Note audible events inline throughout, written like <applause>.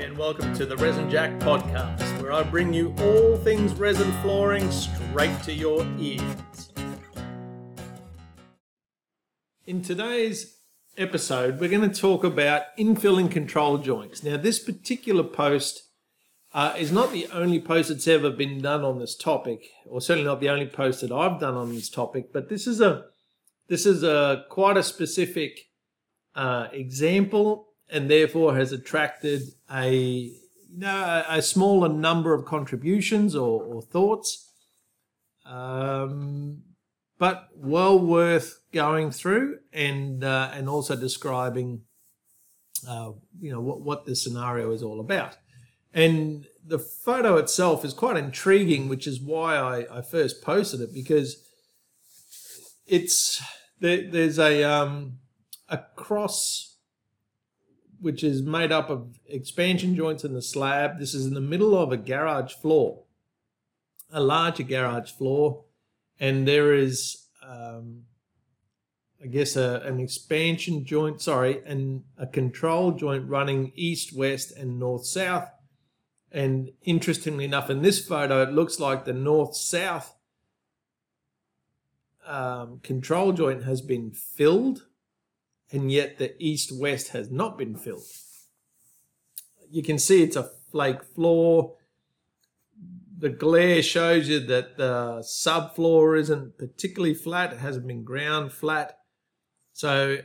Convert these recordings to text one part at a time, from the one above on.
and welcome to the Resin Jack podcast, where I bring you all things resin flooring straight to your ears. In today's episode, we're going to talk about infilling control joints. Now, this particular post uh, is not the only post that's ever been done on this topic, or certainly not the only post that I've done on this topic. But this is a this is a quite a specific uh, example and therefore has attracted a you know a, a smaller number of contributions or, or thoughts, um, but well worth going through and uh, and also describing uh, you know what what the scenario is all about. And the photo itself is quite intriguing, which is why I, I first posted it because it's there, there's a um, a cross which is made up of expansion joints in the slab. This is in the middle of a garage floor, a larger garage floor, and there is, um, I guess, a, an expansion joint, sorry, and a control joint running east, west, and north, south. And interestingly enough, in this photo, it looks like the north south um, control joint has been filled and yet the east west has not been filled. You can see it's a flake floor. The glare shows you that the subfloor isn't particularly flat, it hasn't been ground flat. So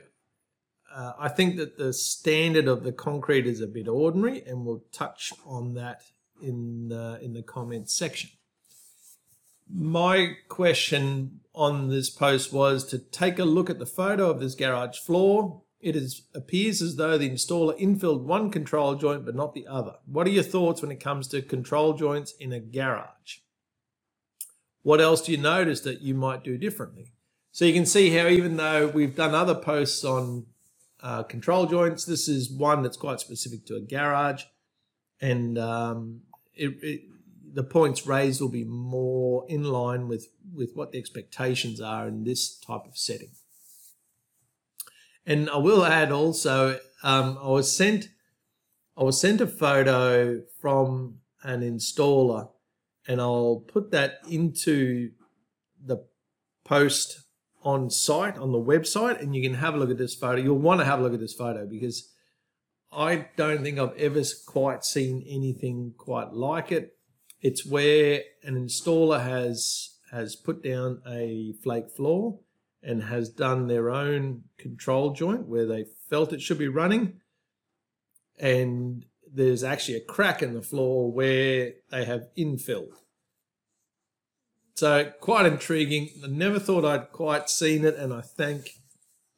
uh, I think that the standard of the concrete is a bit ordinary, and we'll touch on that in the, in the comments section my question on this post was to take a look at the photo of this garage floor. It is, appears as though the installer infilled one control joint but not the other. What are your thoughts when it comes to control joints in a garage? What else do you notice that you might do differently? So you can see how even though we've done other posts on uh, control joints, this is one that's quite specific to a garage. And um, it, it the points raised will be more in line with, with what the expectations are in this type of setting. And I will add also, um, I was sent I was sent a photo from an installer, and I'll put that into the post on site on the website, and you can have a look at this photo. You'll want to have a look at this photo because I don't think I've ever quite seen anything quite like it. It's where an installer has has put down a flake floor and has done their own control joint where they felt it should be running. And there's actually a crack in the floor where they have infilled. So quite intriguing. I never thought I'd quite seen it, and I thank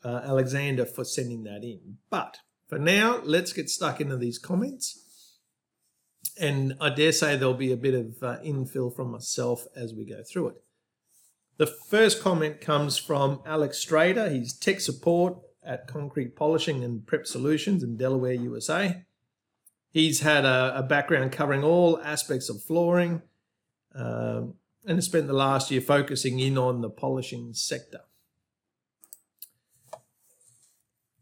uh, Alexander for sending that in. But for now, let's get stuck into these comments and I dare say there'll be a bit of uh, infill from myself as we go through it. The first comment comes from Alex Strader. He's tech support at Concrete Polishing and Prep Solutions in Delaware, USA. He's had a, a background covering all aspects of flooring um, and has spent the last year focusing in on the polishing sector.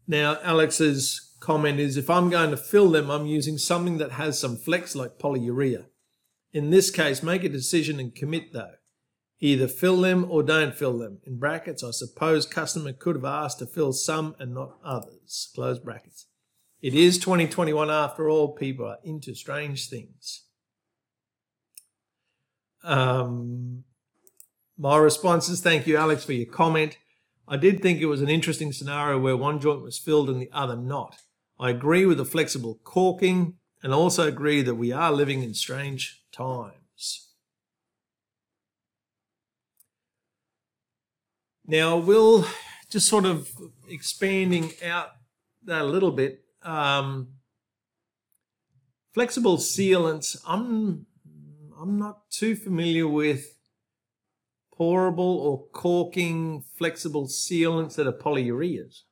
Now, Alex's comment is if I'm going to fill them, I'm using something that has some flex like polyurea. In this case, make a decision and commit though. Either fill them or don't fill them. In brackets, I suppose customer could have asked to fill some and not others. Close brackets. It is 2021 after all. People are into strange things. Um, my response is thank you, Alex, for your comment. I did think it was an interesting scenario where one joint was filled and the other not. I agree with the flexible caulking and also agree that we are living in strange times. Now, we'll just sort of expanding out that a little bit. Um, flexible sealants, I'm I'm not too familiar with pourable or caulking flexible sealants that are polyureas.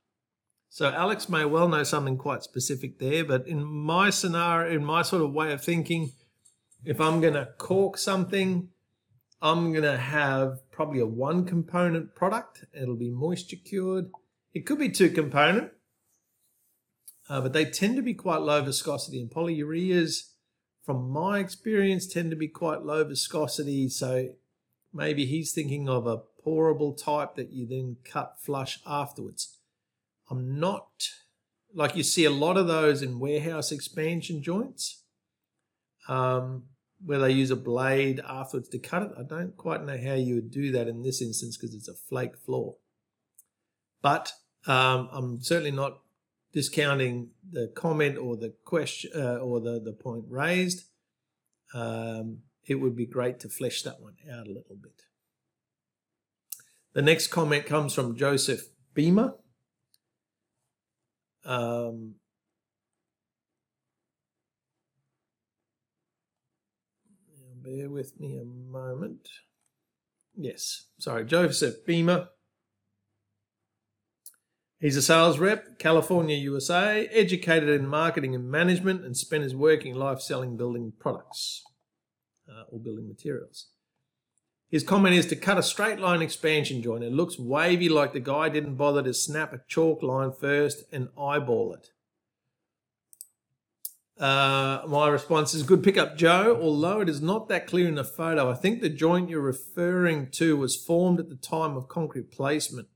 So Alex may well know something quite specific there, but in my scenario, in my sort of way of thinking, if I'm going to caulk something, I'm going to have probably a one component product. It'll be moisture cured. It could be two component. uh, but they tend to be quite low viscosity. And polyureas, from my experience, tend to be quite low viscosity. So maybe he's thinking of a pourable type that you then cut flush afterwards. I'm not like you see a lot of those in warehouse expansion joints um, where they use a blade afterwards to cut it. I don't quite know how you would do that in this instance because it's a flake floor. But um, I'm certainly not discounting the comment or the question uh, or the, the point raised. Um, it would be great to flesh that one out a little bit. The next comment comes from Joseph Beamer. Um, bear with me a moment. Yes, sorry, Joseph Beamer. He's a sales rep, California, USA, educated in marketing and management, and spent his working life selling building products uh, or building materials. His comment is to cut a straight line expansion joint. It looks wavy like the guy didn't bother to snap a chalk line first and eyeball it. Uh, my response is good pickup, Joe. Although it is not that clear in the photo, I think the joint you're referring to was formed at the time of concrete placement.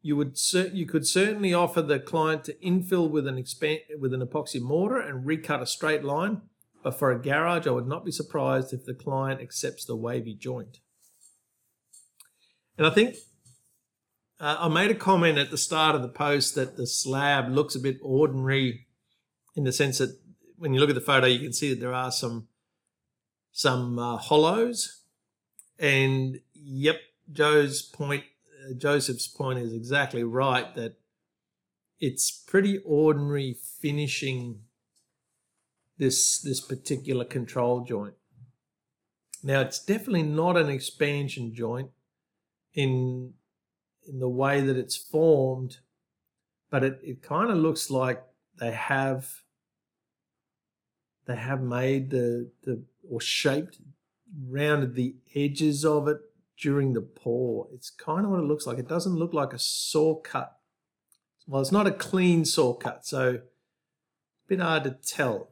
You would you could certainly offer the client to infill with an expand with an epoxy mortar and recut a straight line, but for a garage, I would not be surprised if the client accepts the wavy joint. And I think uh, I made a comment at the start of the post that the slab looks a bit ordinary in the sense that when you look at the photo, you can see that there are some some uh, hollows. And yep, Joe's point, uh, Joseph's point is exactly right that it's pretty ordinary finishing this this particular control joint. Now it's definitely not an expansion joint in in the way that it's formed, but it, it kind of looks like they have they have made the the or shaped rounded the edges of it during the pour. It's kind of what it looks like. It doesn't look like a saw cut. Well, it's not a clean saw cut, so a bit hard to tell.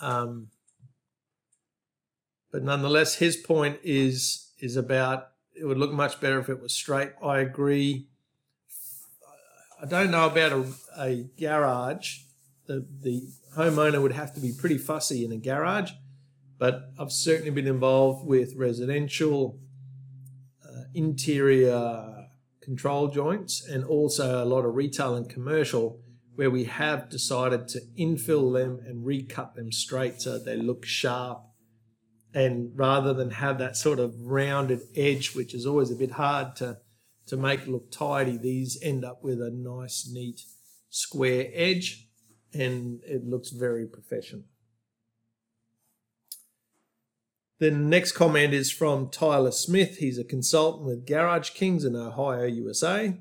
Um, but nonetheless, his point is is about it would look much better if it was straight. I agree. I don't know about a, a garage. The, the homeowner would have to be pretty fussy in a garage, but I've certainly been involved with residential uh, interior control joints and also a lot of retail and commercial where we have decided to infill them and recut them straight so they look sharp and rather than have that sort of rounded edge, which is always a bit hard to to make look tidy, these end up with a nice, neat, square edge, and it looks very professional. The next comment is from Tyler Smith. He's a consultant with Garage Kings in Ohio, USA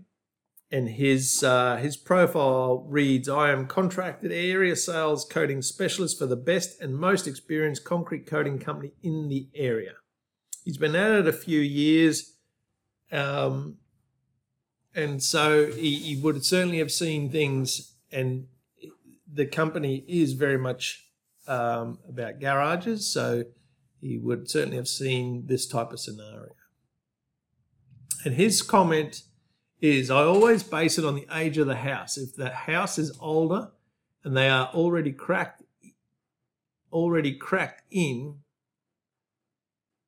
and his uh, his profile reads: "I am contracted area sales coating specialist for the best and most experienced concrete coating company in the area." He's been at it a few years, um, and so he, he would certainly have seen things. And the company is very much um, about garages, so he would certainly have seen this type of scenario. And his comment is I always base it on the age of the house. If the house is older and they are already cracked, already cracked in,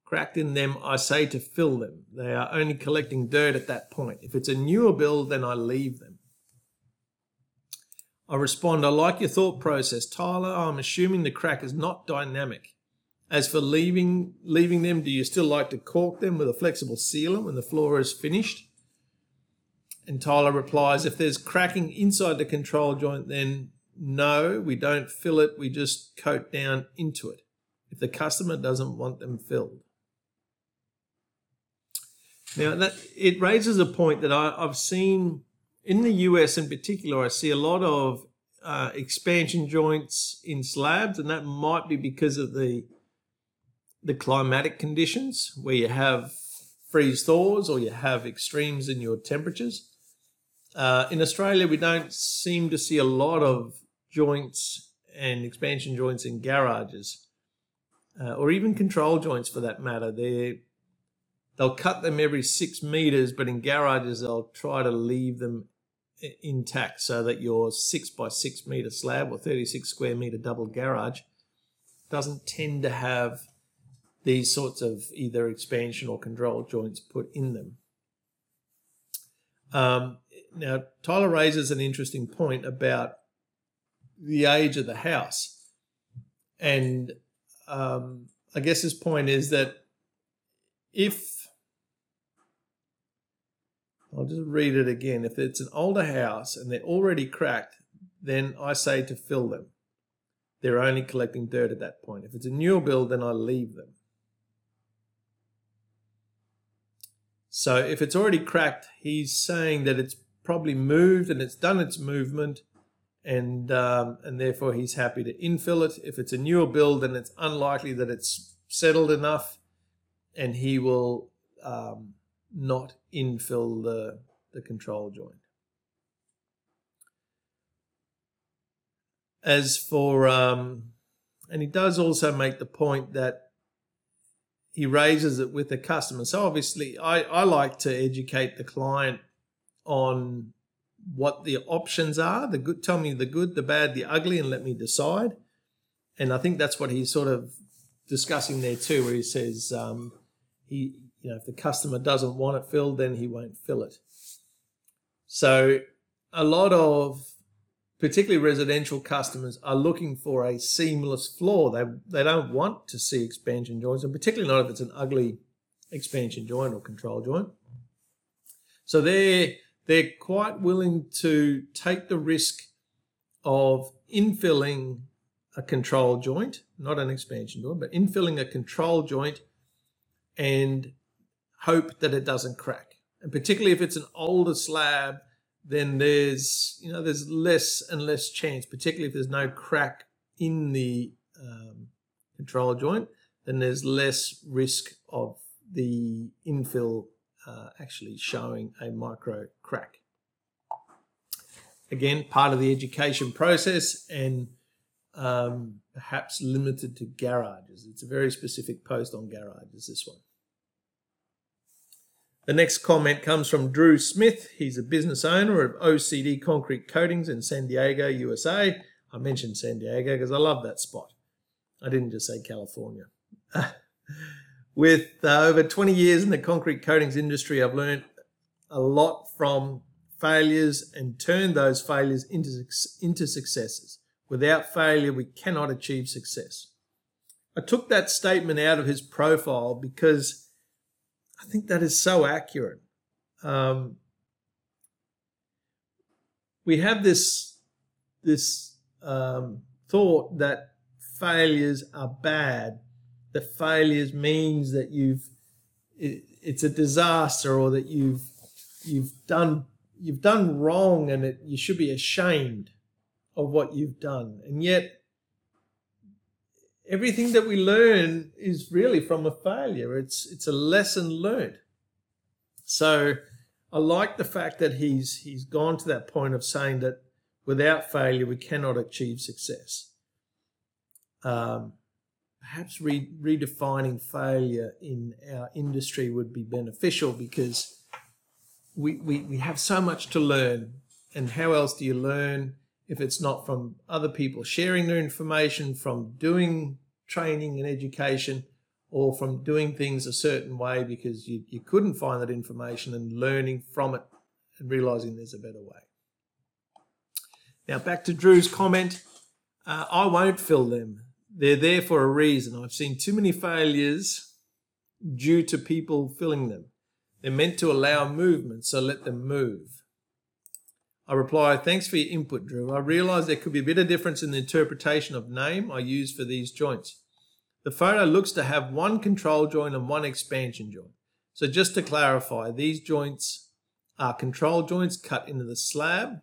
cracked in them, I say to fill them. They are only collecting dirt at that point. If it's a newer build, then I leave them. I respond, I like your thought process, Tyler. I'm assuming the crack is not dynamic. As for leaving leaving them, do you still like to caulk them with a flexible sealant when the floor is finished? And Tyler replies, if there's cracking inside the control joint, then no, we don't fill it. We just coat down into it if the customer doesn't want them filled. Now, that it raises a point that I, have seen in the US in particular. I see a lot of uh, expansion joints in slabs, and that might be because of the the climatic conditions where you have freeze thaws or you have extremes in your temperatures. Uh, in Australia, we don't seem to see a lot of joints and expansion joints in garages, uh, or even control joints for that matter. They're, they'll cut them every six meters, but in garages, they'll try to leave them intact so that your six by six meter slab or 36 square meter double garage doesn't tend to have these sorts of either expansion or control joints put in them. Um, now, Tyler raises an interesting point about the age of the house. And um, I guess his point is that if, I'll just read it again, if it's an older house and they're already cracked, then I say to fill them. They're only collecting dirt at that point. If it's a newer build, then I leave them. So if it's already cracked, he's saying that it's probably moved and it's done its movement, and um, and therefore he's happy to infill it. If it's a newer build, then it's unlikely that it's settled enough, and he will um, not infill the the control joint. As for um, and he does also make the point that he raises it with the customer. So obviously, I, I like to educate the client on what the options are. The good, tell me the good, the bad, the ugly, and let me decide. And I think that's what he's sort of discussing there too, where he says um, he, you know, if the customer doesn't want it filled, then he won't fill it. So a lot of particularly residential customers are looking for a seamless floor. They they don't want to see expansion joints, and particularly not if it's an ugly expansion joint or control joint. So they're they're quite willing to take the risk of infilling a control joint, not an expansion joint, but infilling a control joint and hope that it doesn't crack. And particularly if it's an older slab then there's you know there's less and less chance, particularly if there's no crack in the um, control joint, then there's less risk of the infill uh, actually showing a micro crack. Again, part of the education process and um, perhaps limited to garages. It's a very specific post on garages, this one. The next comment comes from Drew Smith. He's a business owner of OCD Concrete Coatings in San Diego, USA. I mentioned San Diego because I love that spot. I didn't just say California. <laughs> With uh, over 20 years in the concrete coatings industry, I've learned a lot from failures and turned those failures into, into successes. Without failure, we cannot achieve success. I took that statement out of his profile because I think that is so accurate. Um, we have this this um, thought that failures are bad. That failures means that you've it, it's a disaster or that you've you've done you've done wrong and it, you should be ashamed of what you've done. And yet everything that we learn is really from a failure. It's it's a lesson learned. So I like the fact that he's he's gone to that point of saying that without failure we cannot achieve success. Um, perhaps re- redefining failure in our industry would be beneficial because we, we, we have so much to learn. And how else do you learn if it's not from other people sharing their information, from doing training and education, or from doing things a certain way because you, you couldn't find that information and learning from it and realizing there's a better way. Now, back to Drew's comment uh, I won't fill them. They're there for a reason. I've seen too many failures due to people filling them. They're meant to allow movement, so let them move. I reply, thanks for your input, Drew. I realise there could be a bit of difference in the interpretation of name I use for these joints. The photo looks to have one control joint and one expansion joint. So just to clarify, these joints are control joints cut into the slab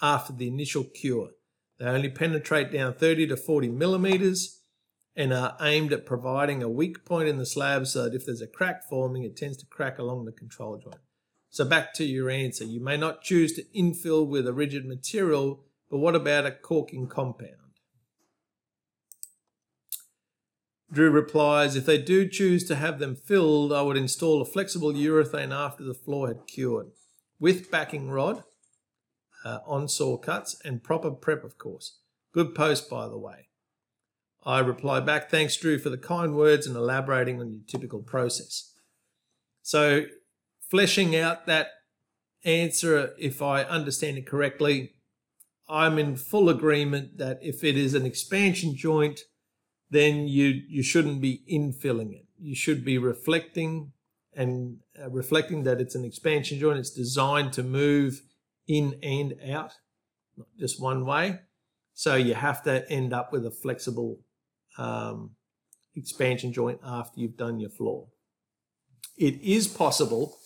after the initial cure. They only penetrate down 30 to 40 millimeters and are aimed at providing a weak point in the slab so that if there's a crack forming, it tends to crack along the control joint. So back to your answer. You may not choose to infill with a rigid material, but what about a caulking compound? Drew replies, if they do choose to have them filled, I would install a flexible urethane after the floor had cured, with backing rod, uh, on saw cuts, and proper prep, of course. Good post, by the way. I reply back, thanks, Drew, for the kind words and elaborating on your typical process. So, fleshing out that answer, if I understand it correctly, I'm in full agreement that if it is an expansion joint, then you you shouldn't be infilling it. You should be reflecting and uh, reflecting that it's an expansion joint. It's designed to move in and out, not just one way. So you have to end up with a flexible um, expansion joint after you've done your floor. It is possible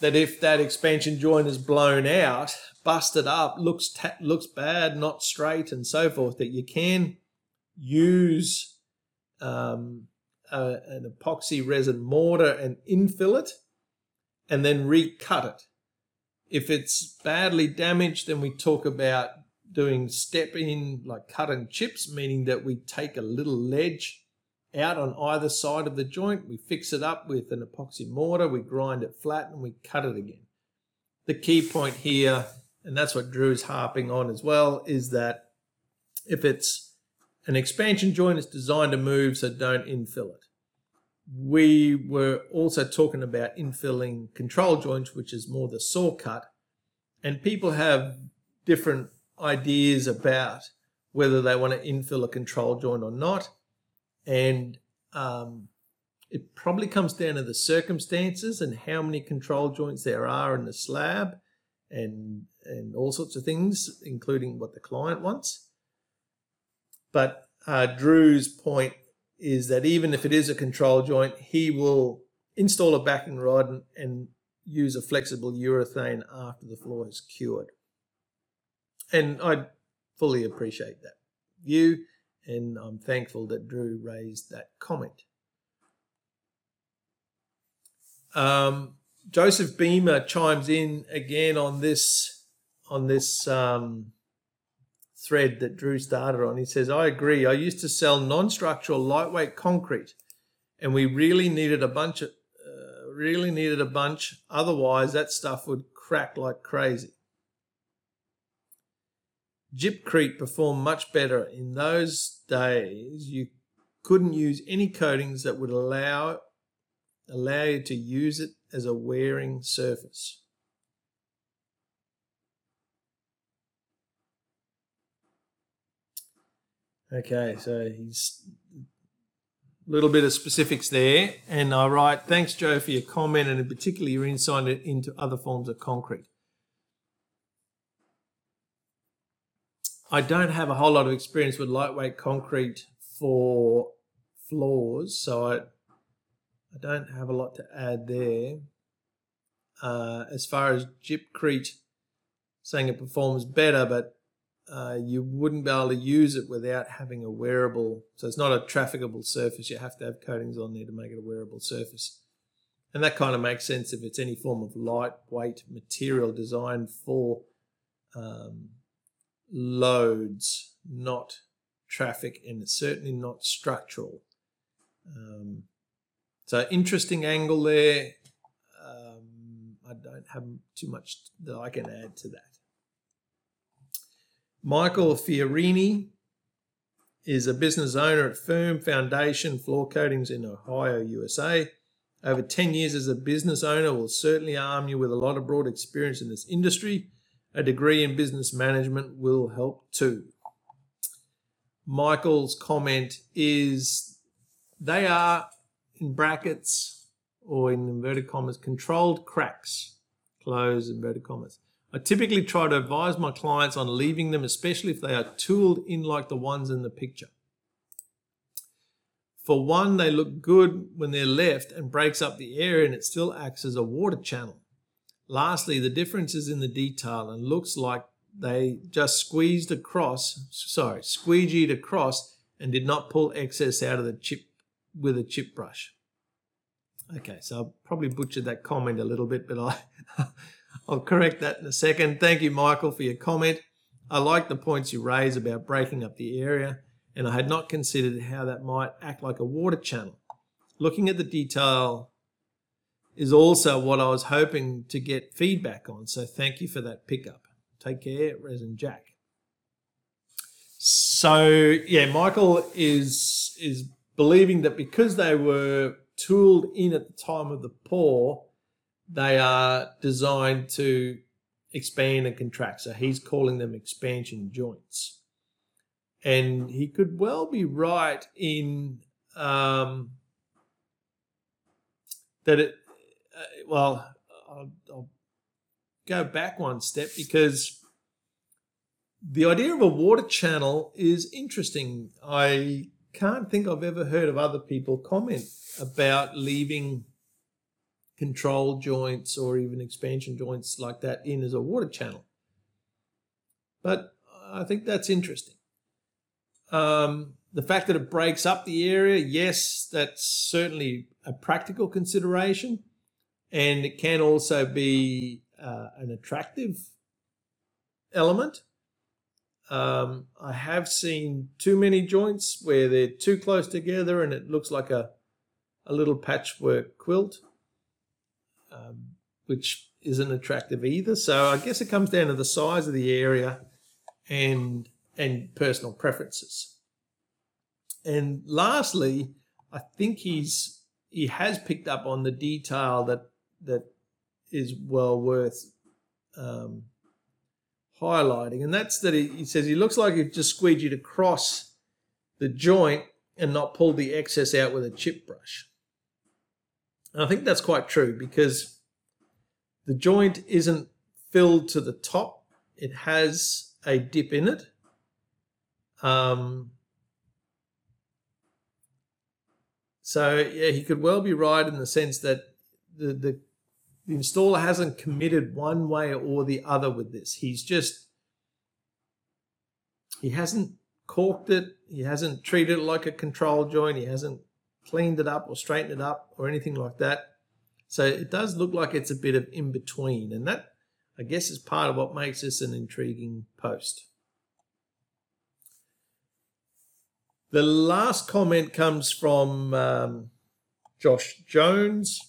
that if that expansion joint is blown out, busted up, looks ta- looks bad, not straight, and so forth, that you can use um, a, an epoxy resin mortar and infill it, and then recut it. If it's badly damaged, then we talk about doing step in like cutting chips, meaning that we take a little ledge out on either side of the joint, we fix it up with an epoxy mortar, we grind it flat, and we cut it again. The key point here, and that's what Drew's harping on as well, is that if it's an expansion joint, it's designed to move, so don't infill it. We were also talking about infilling control joints, which is more the saw cut, and people have different ideas about whether they want to infill a control joint or not. And um, it probably comes down to the circumstances and how many control joints there are in the slab and and all sorts of things, including what the client wants. But uh, Drew's point is that even if it is a control joint, he will install a backing rod and, and use a flexible urethane after the floor is cured. And I fully appreciate that view, and I'm thankful that Drew raised that comment. Um, Joseph Beamer chimes in again on this on this um, thread that Drew started on. He says, "I agree. I used to sell non-structural lightweight concrete, and we really needed a bunch of uh, really needed a bunch. Otherwise, that stuff would crack like crazy. Gypcrete performed much better. In those days, you couldn't use any coatings that would allow allow you to use it as a wearing surface. Okay, so he's a little bit of specifics there, and I write, thanks Joe for your comment and in particular your insight into other forms of concrete. I don't have a whole lot of experience with lightweight concrete for floors, so I I don't have a lot to add there. Uh, as far as Gypcrete, saying it performs better, but uh, you wouldn't be able to use it without having a wearable. So it's not a trafficable surface. You have to have coatings on there to make it a wearable surface. And that kind of makes sense if it's any form of lightweight material designed for um, loads, not traffic, and it's certainly not structural. Um, so interesting angle there. Um, I don't have too much that I can add to that. Michael Fiorini is a business owner at Firm Foundation Floor Coatings in Ohio, USA. Over 10 years as a business owner will certainly arm you with a lot of broad experience in this industry a degree in business management will help too. Michael's comment is they are in brackets or in inverted commas controlled cracks, close inverted commas. I typically try to advise my clients on leaving them, especially if they are tooled in like the ones in the picture. For one, they look good when they're left and breaks up the area and it still acts as a water channel. Lastly, the difference is in the detail and looks like they just squeezed across, sorry, squeegeed across and did not pull excess out of the chip with a chip brush. Okay, so I probably butchered that comment a little bit, but I, <laughs> I'll correct that in a second. Thank you, Michael, for your comment. I like the points you raise about breaking up the area, and I had not considered how that might act like a water channel. Looking at the detail is also what I was hoping to get feedback on, so thank you for that pickup. Take care, Resin Jack. So yeah, Michael is is believing that because they were tooled in at the time of the pour, they are designed to expand and contract. So he's calling them expansion joints. And he could well be right in um, that it, uh, well, I'll, I'll go back one step because the idea of a water channel is interesting. I can't think I've ever heard of other people comment about leaving control joints or even expansion joints like that in as a water channel. But I think that's interesting. Um, the fact that it breaks up the area, yes, that's certainly a practical consideration. And it can also be uh, an attractive element. Um, I have seen too many joints where they're too close together and it looks like a, a little patchwork quilt, um, which isn't attractive either. So I guess it comes down to the size of the area and and personal preferences. And lastly, I think he's he has picked up on the detail that that is well worth um, highlighting, and that's that he, he says he looks like he's just squeegeed across the joint and not pulled the excess out with a chip brush. And I think that's quite true because the joint isn't filled to the top; it has a dip in it. Um, so yeah, he could well be right in the sense that the, the the installer hasn't committed one way or the other with this. He's just, he hasn't caulked it. He hasn't treated it like a control joint. He hasn't cleaned it up or straightened it up or anything like that. So it does look like it's a bit of in between. And that, I guess, is part of what makes this an intriguing post. The last comment comes from um, Josh Jones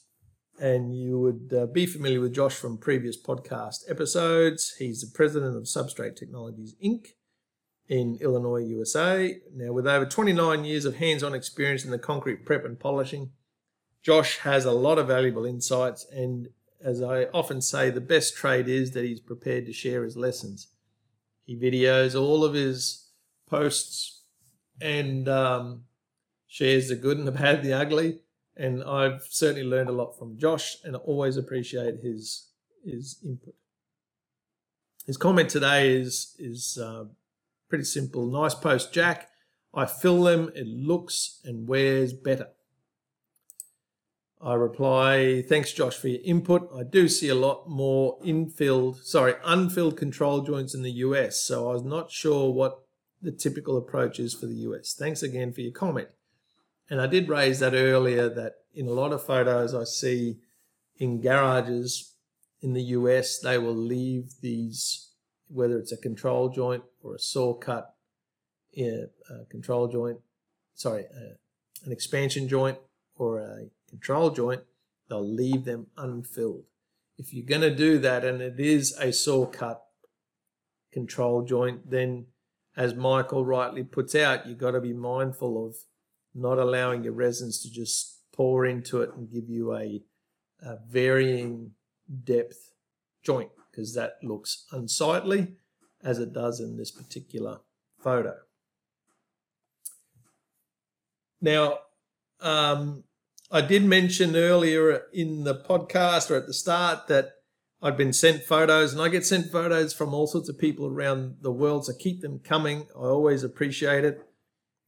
and you would uh, be familiar with Josh from previous podcast episodes. He's the president of Substrate Technologies Inc. in Illinois, USA. Now, with over 29 years of hands on experience in the concrete prep and polishing, Josh has a lot of valuable insights. And as I often say, the best trade is that he's prepared to share his lessons. He videos all of his posts and um, shares the good and the bad, the ugly and I've certainly learned a lot from Josh, and I always appreciate his his input. His comment today is is uh, pretty simple. Nice post, Jack. I fill them. It looks and wears better. I reply, thanks, Josh, for your input. I do see a lot more infilled, sorry, unfilled control joints in the US, so I was not sure what the typical approach is for the US. Thanks again for your comment. And I did raise that earlier that in a lot of photos I see in garages in the US, they will leave these, whether it's a control joint or a saw cut yeah, a control joint, sorry, uh, an expansion joint or a control joint, they'll leave them unfilled. If you're going to do that and it is a saw cut control joint, then as Michael rightly puts out, you've got to be mindful of not allowing your resins to just pour into it and give you a, a varying depth joint because that looks unsightly as it does in this particular photo. Now, um, I did mention earlier in the podcast or at the start that I'd been sent photos, and I get sent photos from all sorts of people around the world, so keep them coming. I always appreciate it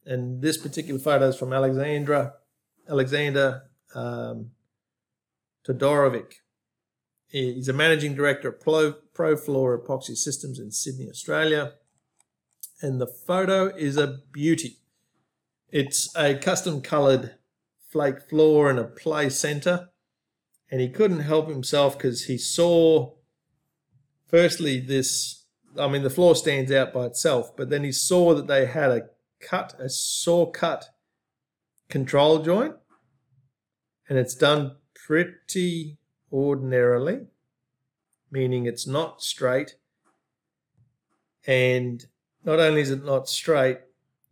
and this particular photo is from Alexandra, Alexander um, Todorovic. He's a managing director at Pro, Epoxy Systems in Sydney, Australia. And the photo is a beauty. It's a custom coloured flake floor in a play center. And he couldn't help himself because he saw, firstly, this. I mean, the floor stands out by itself, but then he saw that they had a cut, a saw cut control joint, and it's done pretty ordinarily, meaning it's not straight. And not only is it not straight,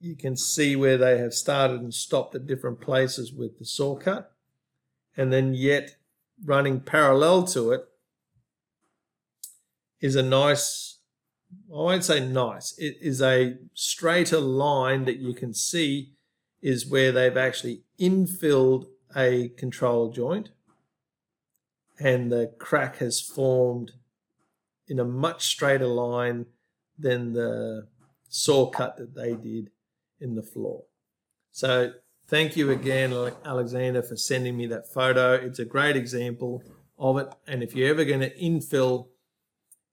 you can see where they have started and stopped at different places with the saw cut. And then yet running parallel to it is a nice, I won't say nice, it is a straighter line that you can see is where they've actually infilled a control joint and the crack has formed in a much straighter line than the saw cut that they did in the floor. So thank you again, Alexander, for sending me that photo. It's a great example of it. And if you're ever going to infill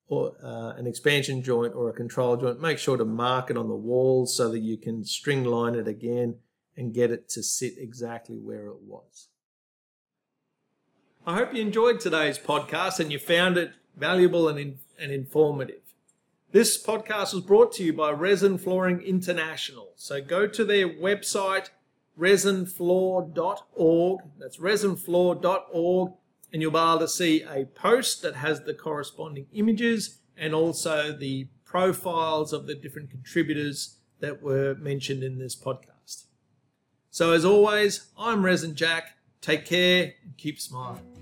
or uh, an expansion joint or a control joint, make sure to mark it on the wall so that you can string line it again and get it to sit exactly where it was. I hope you enjoyed today's podcast and you found it valuable and, in, and informative. This podcast was brought to you by Resin Flooring International. So go to their website, resinfloor.org. That's resinfloor.org, and you'll be able to see a post that has the corresponding images and also the profiles of the different contributors that were mentioned in this podcast. So, as always, I'm Resin Jack. Take care and keep smiling.